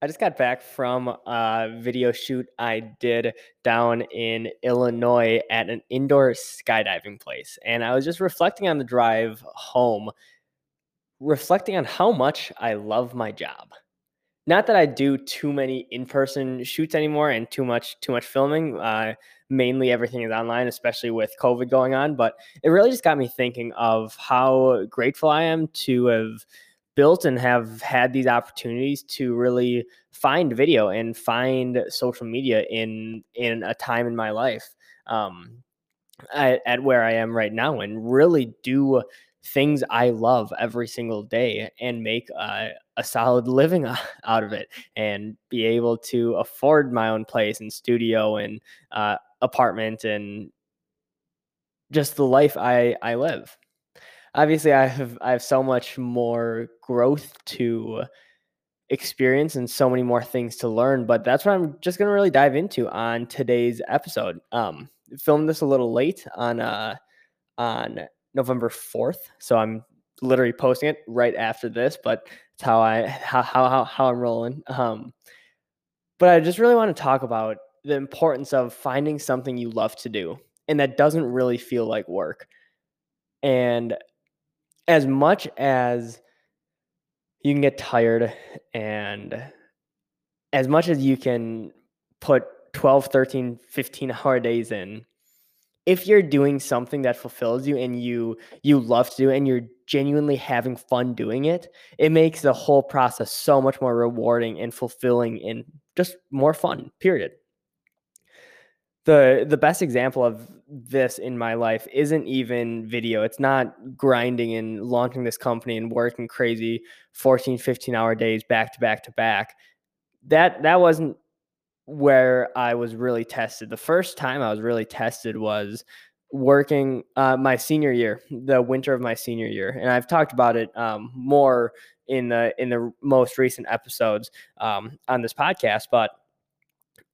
I just got back from a video shoot I did down in Illinois at an indoor skydiving place. And I was just reflecting on the drive home, reflecting on how much I love my job. Not that I do too many in-person shoots anymore and too much too much filming. Uh, mainly everything is online, especially with COVID going on. But it really just got me thinking of how grateful I am to have built and have had these opportunities to really find video and find social media in in a time in my life um, at, at where I am right now and really do things I love every single day and make a, a solid living out of it and be able to afford my own place and studio and uh, apartment and just the life I, I live obviously I have I have so much more growth to experience and so many more things to learn. But that's what I'm just gonna really dive into on today's episode. Um, filmed this a little late on uh on November fourth, so I'm literally posting it right after this. But it's how I how how how I'm rolling. Um, but I just really want to talk about the importance of finding something you love to do and that doesn't really feel like work. And as much as you can get tired and as much as you can put 12 13 15 hour days in if you're doing something that fulfills you and you you love to do and you're genuinely having fun doing it it makes the whole process so much more rewarding and fulfilling and just more fun period the the best example of this in my life isn't even video. It's not grinding and launching this company and working crazy 14 15 hour days back to back to back. That that wasn't where i was really tested. The first time i was really tested was working uh, my senior year the winter of my senior year. And i've talked about it um, more in the in the most recent episodes um, on this podcast but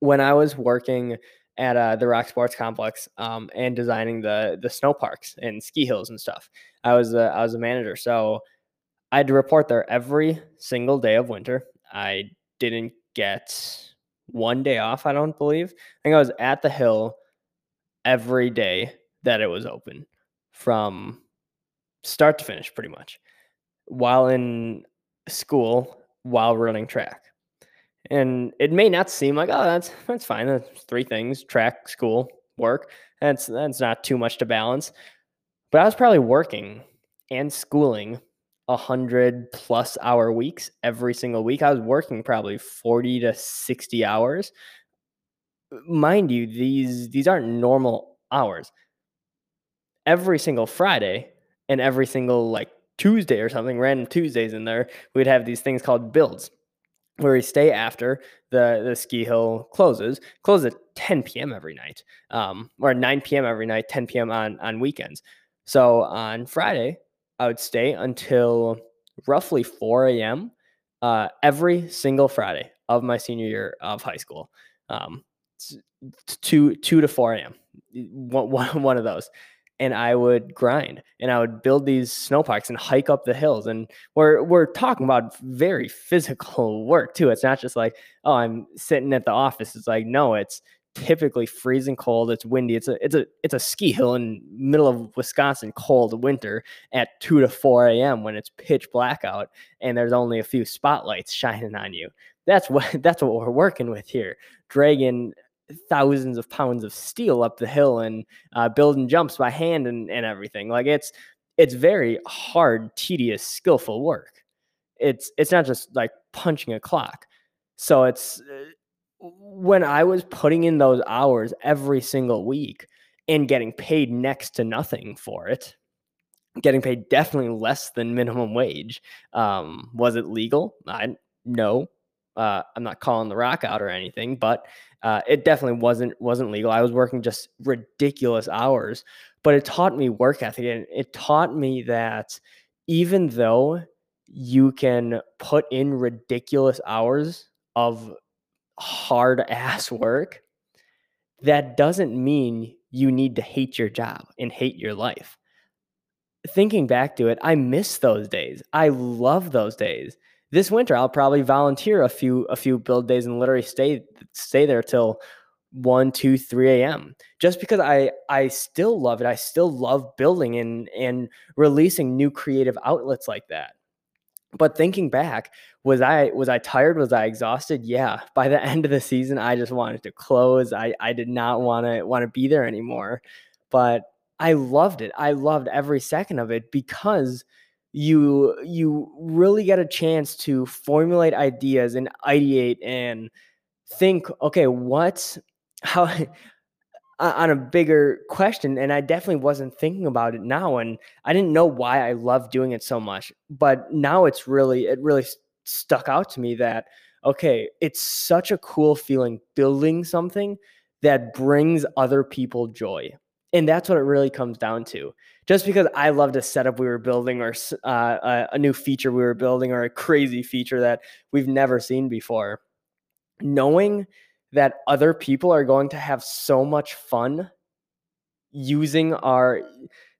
when i was working at uh, the Rock Sports Complex um, and designing the the snow parks and ski hills and stuff. I was a, I was a manager, so I had to report there every single day of winter. I didn't get one day off. I don't believe. I think I was at the hill every day that it was open, from start to finish, pretty much, while in school, while running track. And it may not seem like, oh, that's that's fine. That's three things: track, school, work. That's that's not too much to balance. But I was probably working and schooling a hundred plus hour weeks every single week. I was working probably 40 to 60 hours. Mind you, these these aren't normal hours. Every single Friday and every single like Tuesday or something, random Tuesdays in there, we'd have these things called builds where we stay after the the ski hill closes. Closes at 10 p.m. every night, um, or 9 p.m. every night, 10 p.m. on on weekends. So on Friday, I would stay until roughly 4 a.m. Uh, every single Friday of my senior year of high school. Um, two two to 4 a.m. One, one, one of those and I would grind and I would build these snow parks and hike up the hills. And we're we're talking about very physical work too. It's not just like, oh, I'm sitting at the office. It's like, no, it's typically freezing cold. It's windy. It's a it's a it's a ski hill in middle of Wisconsin, cold winter at two to four a.m. when it's pitch black out and there's only a few spotlights shining on you. That's what that's what we're working with here. Dragging thousands of pounds of steel up the hill and uh, building jumps by hand and, and everything. Like it's it's very hard, tedious, skillful work. It's it's not just like punching a clock. So it's uh, when I was putting in those hours every single week and getting paid next to nothing for it, getting paid definitely less than minimum wage. Um, was it legal? I no. Uh, I'm not calling the rock out or anything, but uh, it definitely wasn't wasn't legal. I was working just ridiculous hours, but it taught me work ethic, and it taught me that even though you can put in ridiculous hours of hard ass work, that doesn't mean you need to hate your job and hate your life. Thinking back to it, I miss those days. I love those days this winter I'll probably volunteer a few a few build days and literally stay stay there till 1 2 3 a.m just because i i still love it i still love building and and releasing new creative outlets like that. But thinking back was i was i tired? Was i exhausted? Yeah. By the end of the season i just wanted to close. I i did not want to want to be there anymore. But i loved it. I loved every second of it because you you really get a chance to formulate ideas and ideate and think okay what how on a bigger question and i definitely wasn't thinking about it now and i didn't know why i love doing it so much but now it's really it really stuck out to me that okay it's such a cool feeling building something that brings other people joy and that's what it really comes down to. Just because i loved a setup we were building or uh, a new feature we were building or a crazy feature that we've never seen before. Knowing that other people are going to have so much fun using our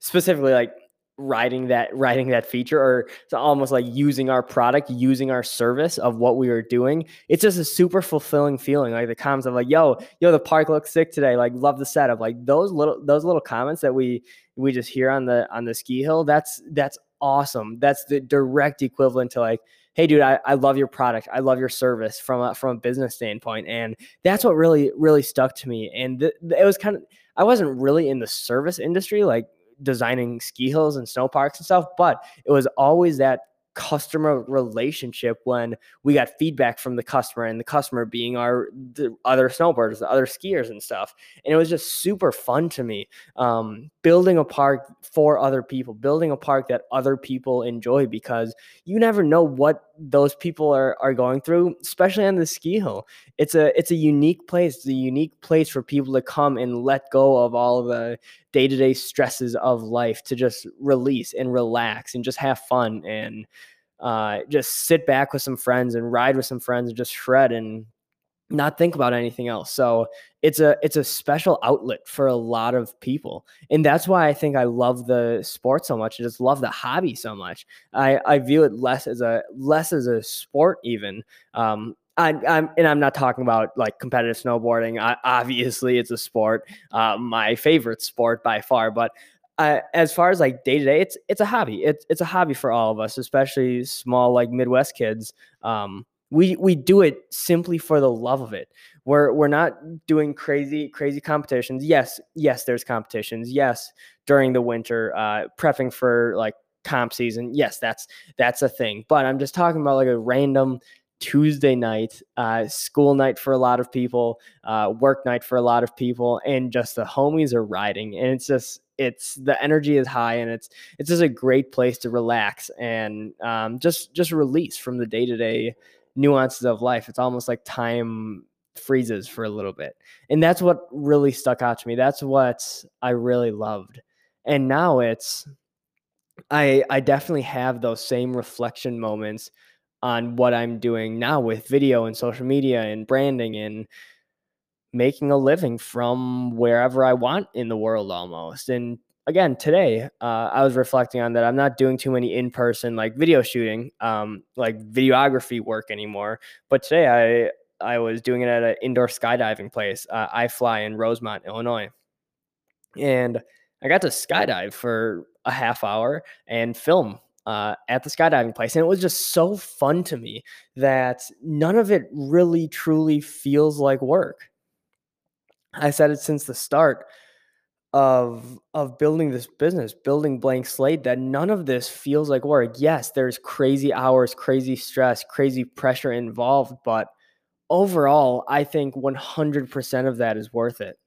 specifically like writing that writing that feature or it's almost like using our product using our service of what we are doing. It's just a super fulfilling feeling like the comments of like yo yo the park looks sick today like love the setup. Like those little those little comments that we we just hear on the on the ski hill that's that's awesome. That's the direct equivalent to like hey dude I, I love your product. I love your service from a from a business standpoint. And that's what really really stuck to me. And th- it was kind of i wasn't really in the service industry like designing ski hills and snow parks and stuff but it was always that customer relationship when we got feedback from the customer and the customer being our the other snowboarders the other skiers and stuff. And it was just super fun to me um, building a park for other people building a park that other people enjoy because you never know what those people are are going through especially on the ski hill. It's a it's a unique place it's a unique place for people to come and let go of all of the day-to-day stresses of life to just release and relax and just have fun and uh, just sit back with some friends and ride with some friends and just shred and not think about anything else. So it's a it's a special outlet for a lot of people, and that's why I think I love the sport so much. I just love the hobby so much. I I view it less as a less as a sport even. Um, I, am and I'm not talking about like competitive snowboarding. I, obviously, it's a sport, uh, my favorite sport by far. But uh, as far as like day to day, it's it's a hobby. It's it's a hobby for all of us, especially small like Midwest kids. Um, we we do it simply for the love of it. We're we're not doing crazy crazy competitions. Yes, yes, there's competitions. Yes, during the winter, uh, prepping for like comp season. Yes, that's that's a thing. But I'm just talking about like a random Tuesday night, uh, school night for a lot of people, uh, work night for a lot of people, and just the homies are riding, and it's just it's the energy is high, and it's it's just a great place to relax and um, just just release from the day to day nuances of life. It's almost like time freezes for a little bit, and that's what really stuck out to me. That's what I really loved, and now it's I I definitely have those same reflection moments on what I'm doing now with video and social media and branding and making a living from wherever I want in the world almost. And again, today uh, I was reflecting on that. I'm not doing too many in person like video shooting, um, like videography work anymore. But today I I was doing it at an indoor skydiving place, uh, fly in Rosemont, Illinois, and I got to skydive for a half hour and film uh, at the skydiving place. And it was just so fun to me that none of it really truly feels like work. I said it since the start of of building this business, building blank slate, that none of this feels like work. Yes, there's crazy hours, crazy stress, crazy pressure involved, but overall, I think 100% of that is worth it.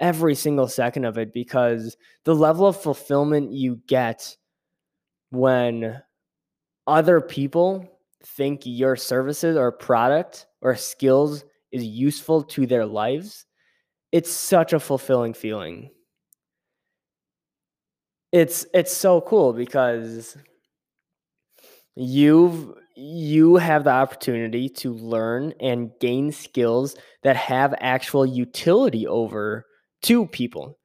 Every single second of it, because the level of fulfillment you get when other people think your services or product or skills is useful to their lives, it's such a fulfilling feeling. It's it's so cool because you've you have the opportunity to learn and gain skills that have actual utility over to people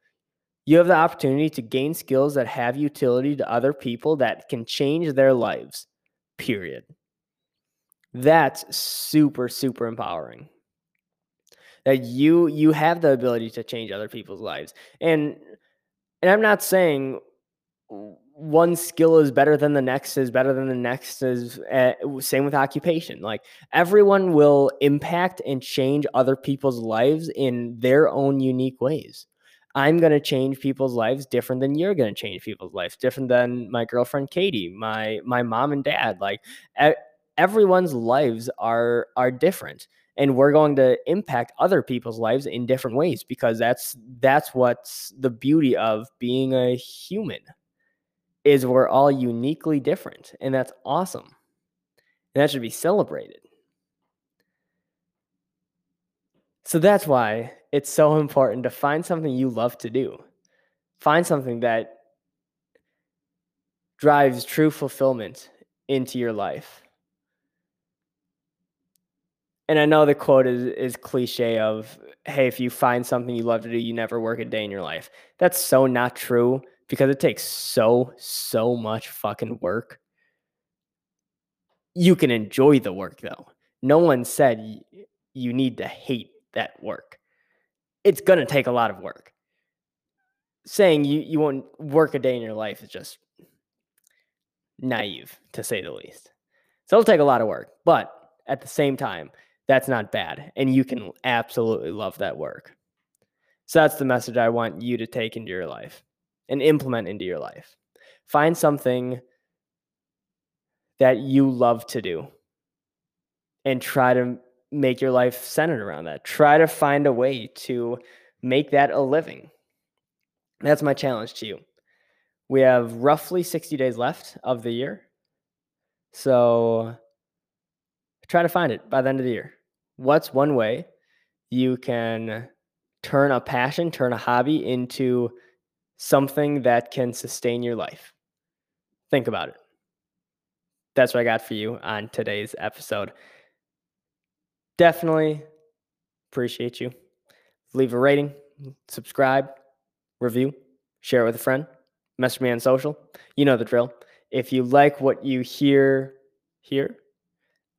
you have the opportunity to gain skills that have utility to other people that can change their lives, period. That's super, super empowering. That you you have the ability to change other people's lives. And and I'm not saying one skill is better than the next is better than the next is uh, same with occupation like everyone will impact and change other people's lives in their own unique ways i'm going to change people's lives different than you're going to change people's lives different than my girlfriend katie my my mom and dad like everyone's lives are are different and we're going to impact other people's lives in different ways because that's that's what's the beauty of being a human is we're all uniquely different and that's awesome and that should be celebrated. So that's why it's so important to find something you love to do find something that drives true fulfillment into your life and I know the quote is is cliche of hey, if you find something you love to do, you never work a day in your life. That's so not true because it takes so so much fucking work. You can enjoy the work though. No one said you need to hate that work. It's going to take a lot of work. Saying you you won't work a day in your life is just naive to say the least. So it'll take a lot of work, but at the same time, that's not bad. And you can absolutely love that work. So that's the message I want you to take into your life and implement into your life. Find something that you love to do and try to make your life centered around that. Try to find a way to make that a living. That's my challenge to you. We have roughly 60 days left of the year. So try to find it by the end of the year. What's one way you can turn a passion, turn a hobby into something that can sustain your life? Think about it. That's what I got for you on today's episode. Definitely appreciate you. Leave a rating, subscribe, review, share it with a friend, message me on social. You know the drill. If you like what you hear here,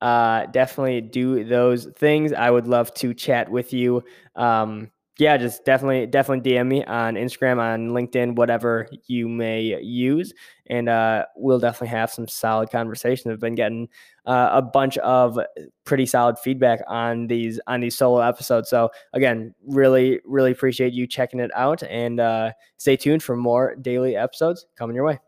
uh, definitely do those things. I would love to chat with you. Um, yeah, just definitely, definitely DM me on Instagram, on LinkedIn, whatever you may use, and uh, we'll definitely have some solid conversations. I've been getting uh, a bunch of pretty solid feedback on these on these solo episodes. So again, really, really appreciate you checking it out, and uh, stay tuned for more daily episodes coming your way.